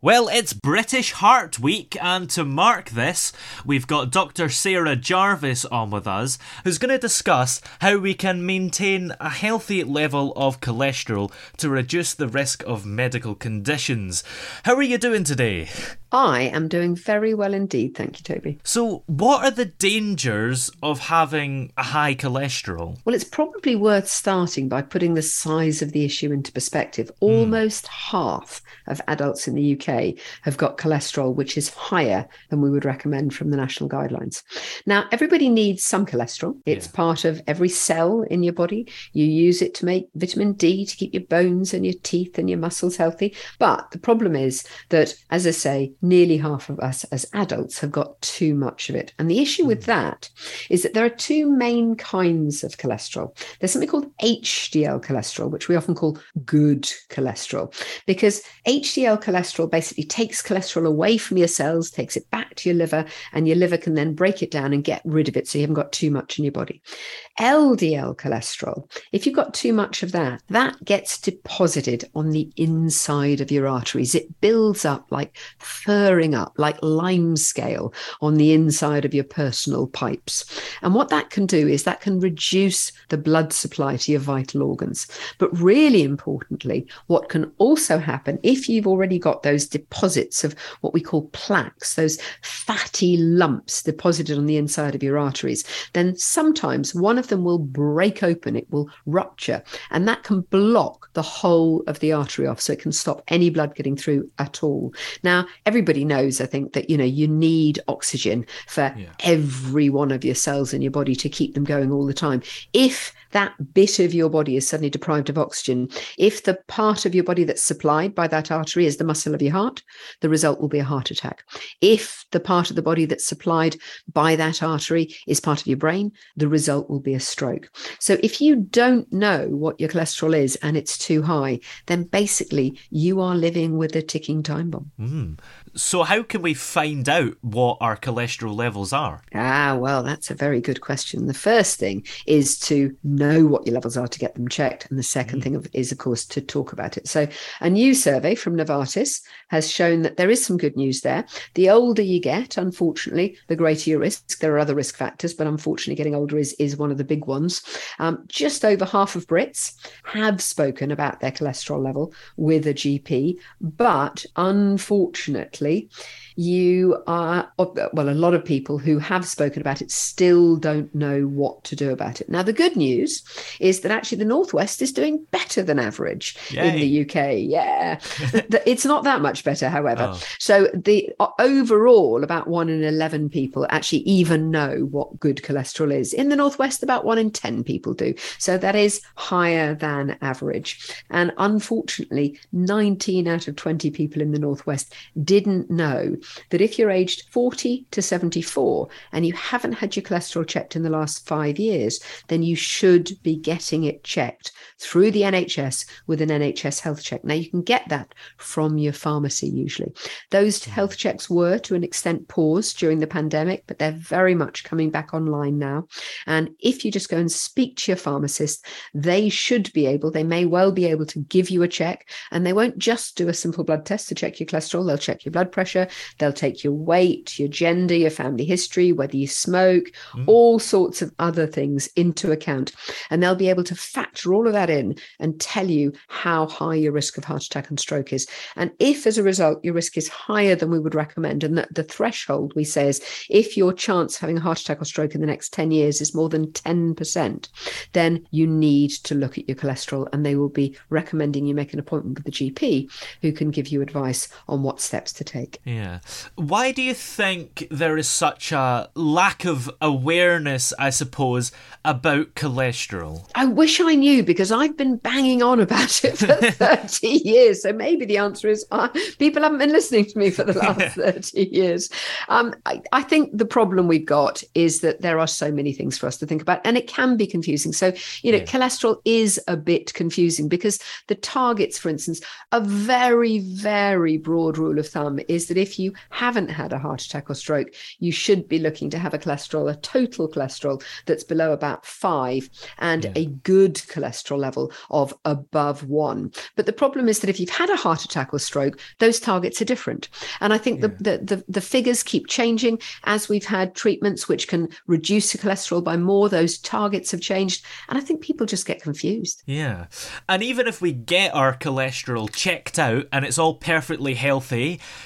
Well, it's British Heart Week, and to mark this, we've got Dr. Sarah Jarvis on with us, who's going to discuss how we can maintain a healthy level of cholesterol to reduce the risk of medical conditions. How are you doing today? I am doing very well indeed, thank you, Toby. So, what are the dangers of having a high cholesterol? Well, it's probably worth starting by putting the size of the issue into perspective. Hmm. Almost half of adults in the UK have got cholesterol, which is higher than we would recommend from the national guidelines. Now, everybody needs some cholesterol, it's Yeah. part of every cell in your body. You use it to make vitamin D to keep your bones and your teeth and your muscles healthy. But the problem is that, as I say, nearly half of us as adults have got too much of it. And the issue with hmm. that is that there are two main kinds of cholesterol. There's something called HDL cholesterol, which we often call good cholesterol, because HDL cholesterol basically takes cholesterol away from your cells, takes it back to your liver, and your liver can then break it down and get rid of it so you haven't got too much in your body. LDL cholesterol, if you've got too much of that, that gets deposited on the inside of your arteries. It builds up like furring up, like limescale on the inside of your personal pipes. And what that can do is that can reduce the blood supply to your vital organs. But really importantly, what can also happen if you've already got those deposits of what we call plaques, those fatty lumps deposited on the inside of your arteries, then sometimes one of them will break open, it will rupture, and that can block the whole of the artery off. So it can stop any blood getting through at all. Now, everybody knows, I think, that you know you need oxygen for Yeah. every one of your cells in your body to keep them going all the time. If that bit of your body is suddenly deprived of oxygen, if the part of your body that's supplied by that artery is the muscle of your heart, the result will be a heart attack. If the part of the body that's supplied by that artery is part of your brain, the result will be a stroke. So if you don't know what your cholesterol is and it's too high, then basically you are living with a ticking time bomb. Mm. So, how can we find out what our cholesterol levels are? Ah, well, that's a very good question. The first thing is to know what your levels are to get them checked. And the second thing is, of course, to talk about it. So, a new survey from Novartis has shown that there is some good news there. The older you get, unfortunately, the greater your risk. There are other risk factors, but unfortunately, getting older is, is one of the big ones. Um, just over half of Brits have spoken about their cholesterol level with a GP, but unfortunately, you are, well, a lot of people who have spoken about it still don't know what to do about it. Now, the good news is that actually the Northwest is doing better than average in the UK. Yeah. It's not that much better, however. Oh. So, the overall, about one in 11 people actually even know what good cholesterol is. In the Northwest, about one in 10 people do. So, that is higher than average. And unfortunately, 19 out of 20 people in the Northwest didn't know that if you're aged 40 to 74 and you haven't had your cholesterol checked in the last five years, then you should be getting it checked through the NHS with an NHS health check. Now, you can get that from your pharmacy pharmacy usually. Those mm. health checks were to an extent paused during the pandemic, but they're very much coming back online now. And if you just go and speak to your pharmacist, they should be able, they may well be able to give you a check. And they won't just do a simple blood test to check your cholesterol, they'll check your blood pressure, they'll take your weight, your gender, your family history, whether you smoke, mm. all sorts of other things into account. And they'll be able to factor all of that in and tell you how high your risk of heart attack and stroke is. And if as a result your risk is higher than we would recommend, and that the threshold we say is if your chance of having a heart attack or stroke in the next 10 years is more than 10%, then you need to look at your cholesterol and they will be recommending you make an appointment with the GP who can give you advice on what steps to take. Yeah. Why do you think there is such a lack of awareness, I suppose, about cholesterol? I wish I knew because I've been banging on about it for 30 years. So maybe the answer is uh, people haven't been listening to me for the last 30 years. Um, I, I think the problem we've got is that there are so many things for us to think about and it can be confusing. So, you know, yeah. cholesterol is a bit confusing because the targets, for instance, a very, very broad rule of thumb is that if you haven't had a heart attack or stroke, you should be looking to have a cholesterol, a total cholesterol that's below about five and yeah. a good cholesterol level of above one. But the problem is that if you've had a heart attack or stroke, those targets are different. And I think yeah. the, the, the, the figures keep changing as we've had treatments which can reduce the cholesterol by more, those targets have changed. And I think people just get confused. Yeah. And even if we get our cholesterol checked out and it's all perfectly healthy,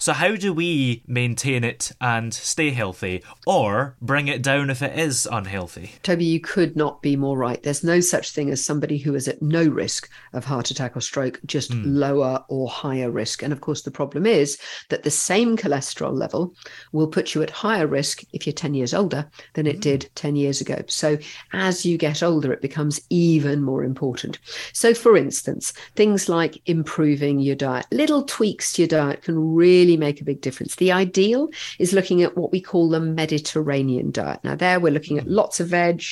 So, how do we maintain it and stay healthy or bring it down if it is unhealthy? Toby, you could not be more right. There's no such thing as somebody who is at no risk of heart attack or stroke, just mm. lower or higher risk. And of course, the problem is that the same cholesterol level will put you at higher risk if you're 10 years older than it mm. did 10 years ago. So, as you get older, it becomes even more important. So, for instance, things like improving your diet, little tweaks to your diet can really really make a big difference. The ideal is looking at what we call the Mediterranean diet. Now, there we're looking at mm-hmm. lots of veg,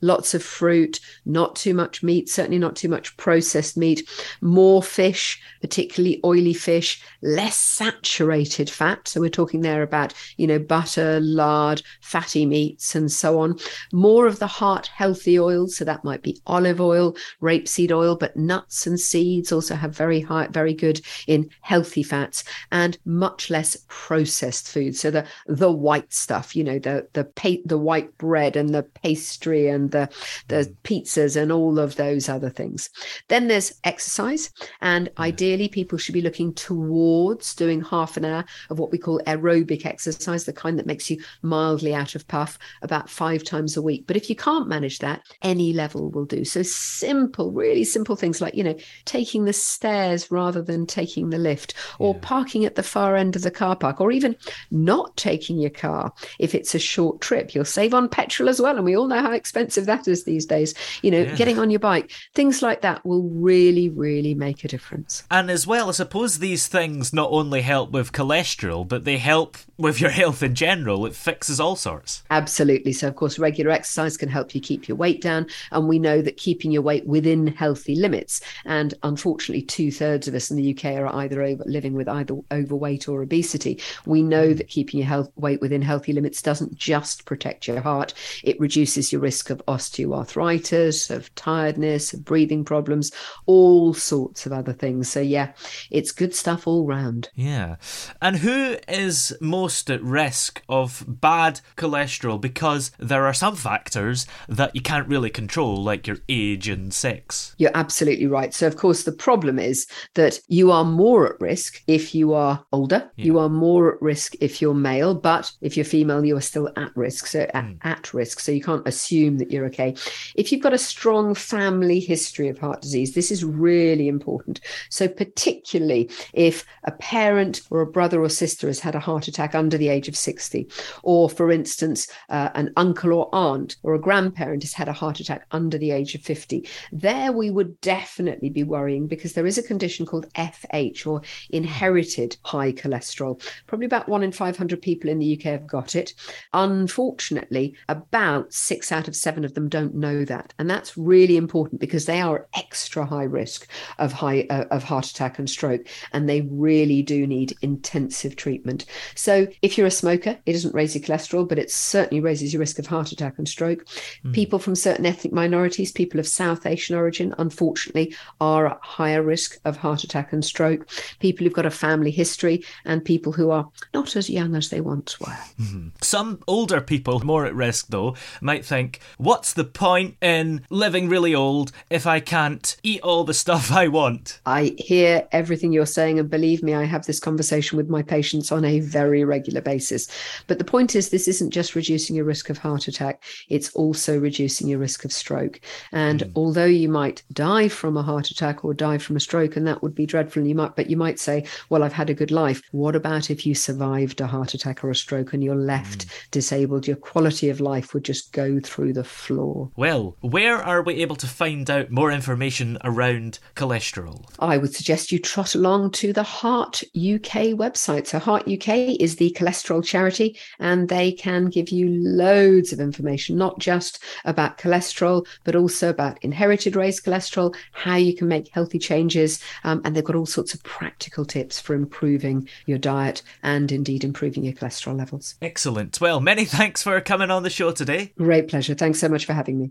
lots of fruit, not too much meat, certainly not too much processed meat, more fish, particularly oily fish, less saturated fat. So we're talking there about, you know, butter, lard, fatty meats, and so on. More of the heart healthy oils. So that might be olive oil, rapeseed oil, but nuts and seeds also have very high, very good in healthy fats and much less processed food. So the the white stuff, you know, the the pa- the white bread and the pastry and the the mm. pizzas and all of those other things. Then there's exercise, and ideally people should be looking towards doing half an hour of what we call aerobic exercise, the kind that makes you mildly out of puff, about five times a week. But if you can't manage that, any level will do. So simple, really simple things like you know taking the stairs rather than taking the lift, or parking at the far end of the car park, or even not taking your car if it's a short trip. You'll save on petrol as well. And we all know how expensive that is these days. You know, Yeah. getting on your bike, things like that will really, really make a difference. And as well, I suppose these things not only help with cholesterol, but they help with your health in general. It fixes all sorts. Absolutely. So, of course, regular exercise can help you keep your weight down. And we know that keeping your weight within healthy limits, and unfortunately, two thirds of us in the UK are either over, living with either overweight or obesity. We know hmm. that keeping your health, weight within healthy limits doesn't just protect your heart, it reduces your risk of osteoarthritis, of tiredness, of breathing problems, all sorts of other things. So, yeah, it's good stuff all round. Yeah. And who is most at risk of bad cholesterol? Because there are some factors that you can't really control, like your age and sex. You're absolutely right. So, of course, the problem is that you are more at risk if you are older. You are more at risk if you're male, but if you're female, you are still at risk. So, at, at risk. So, you can't assume that you're okay. If you've got a strong family history of heart disease, this is really important. So, particularly if a parent or a brother or sister has had a heart attack under the age of 60, or for instance, uh, an uncle or aunt or a grandparent has had a heart attack under the age of 50, there we would definitely be worrying because there is a condition called FH or inherited high cholesterol. Probably about one in 500 people in the UK have got it. Unfortunately, about six out of seven of them don't know that. And that's really important because they are extra high risk of high uh, of heart attack and stroke and they really do need intensive treatment. So if you're a smoker, it doesn't raise your cholesterol, but it certainly raises your risk of heart attack and stroke. People from certain ethnic minorities, people of South Asian origin, unfortunately, are at higher risk of heart attack and stroke. People who've got a family history and people who are not as young as they once were. Mm-hmm. Some older people, more at risk though, might think, what's the point in living really old if I can't eat all the stuff I want? I hear everything you're saying, and believe me, I have this conversation with my patients on a very regular basis. But the point is, this isn't just reducing your risk of heart attack, it's also reducing your risk of stroke. And mm-hmm. although you might die from a heart attack or die from a stroke, and that would be dreadful, and you might, but you might say, Well, I've had a good life. What about if you survived a heart attack or a stroke and you're left disabled? Your quality of life would just go through the floor. Well, where are we able to find out more information around cholesterol? I would suggest you trot along to the Heart UK website. So, Heart UK is the cholesterol charity, and they can give you loads of information, not just about cholesterol, but also about inherited raised cholesterol, how you can make healthy changes. Um, and they've got all sorts of practical tips for improving your diet and indeed improving your cholesterol levels. Excellent. Well, many thanks for coming on the show today. Great pleasure. Thanks so much for having me.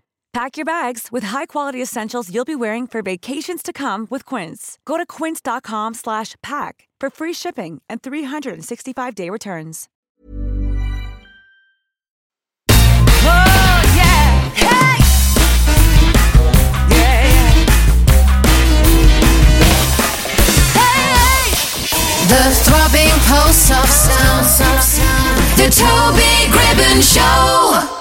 Pack your bags with high-quality essentials you'll be wearing for vacations to come with Quince. Go to quince.com slash pack for free shipping and 365-day returns. Oh, yeah. Hey! Yeah, yeah. Hey! The throbbing pulse of sound. The Toby Gribbon Show.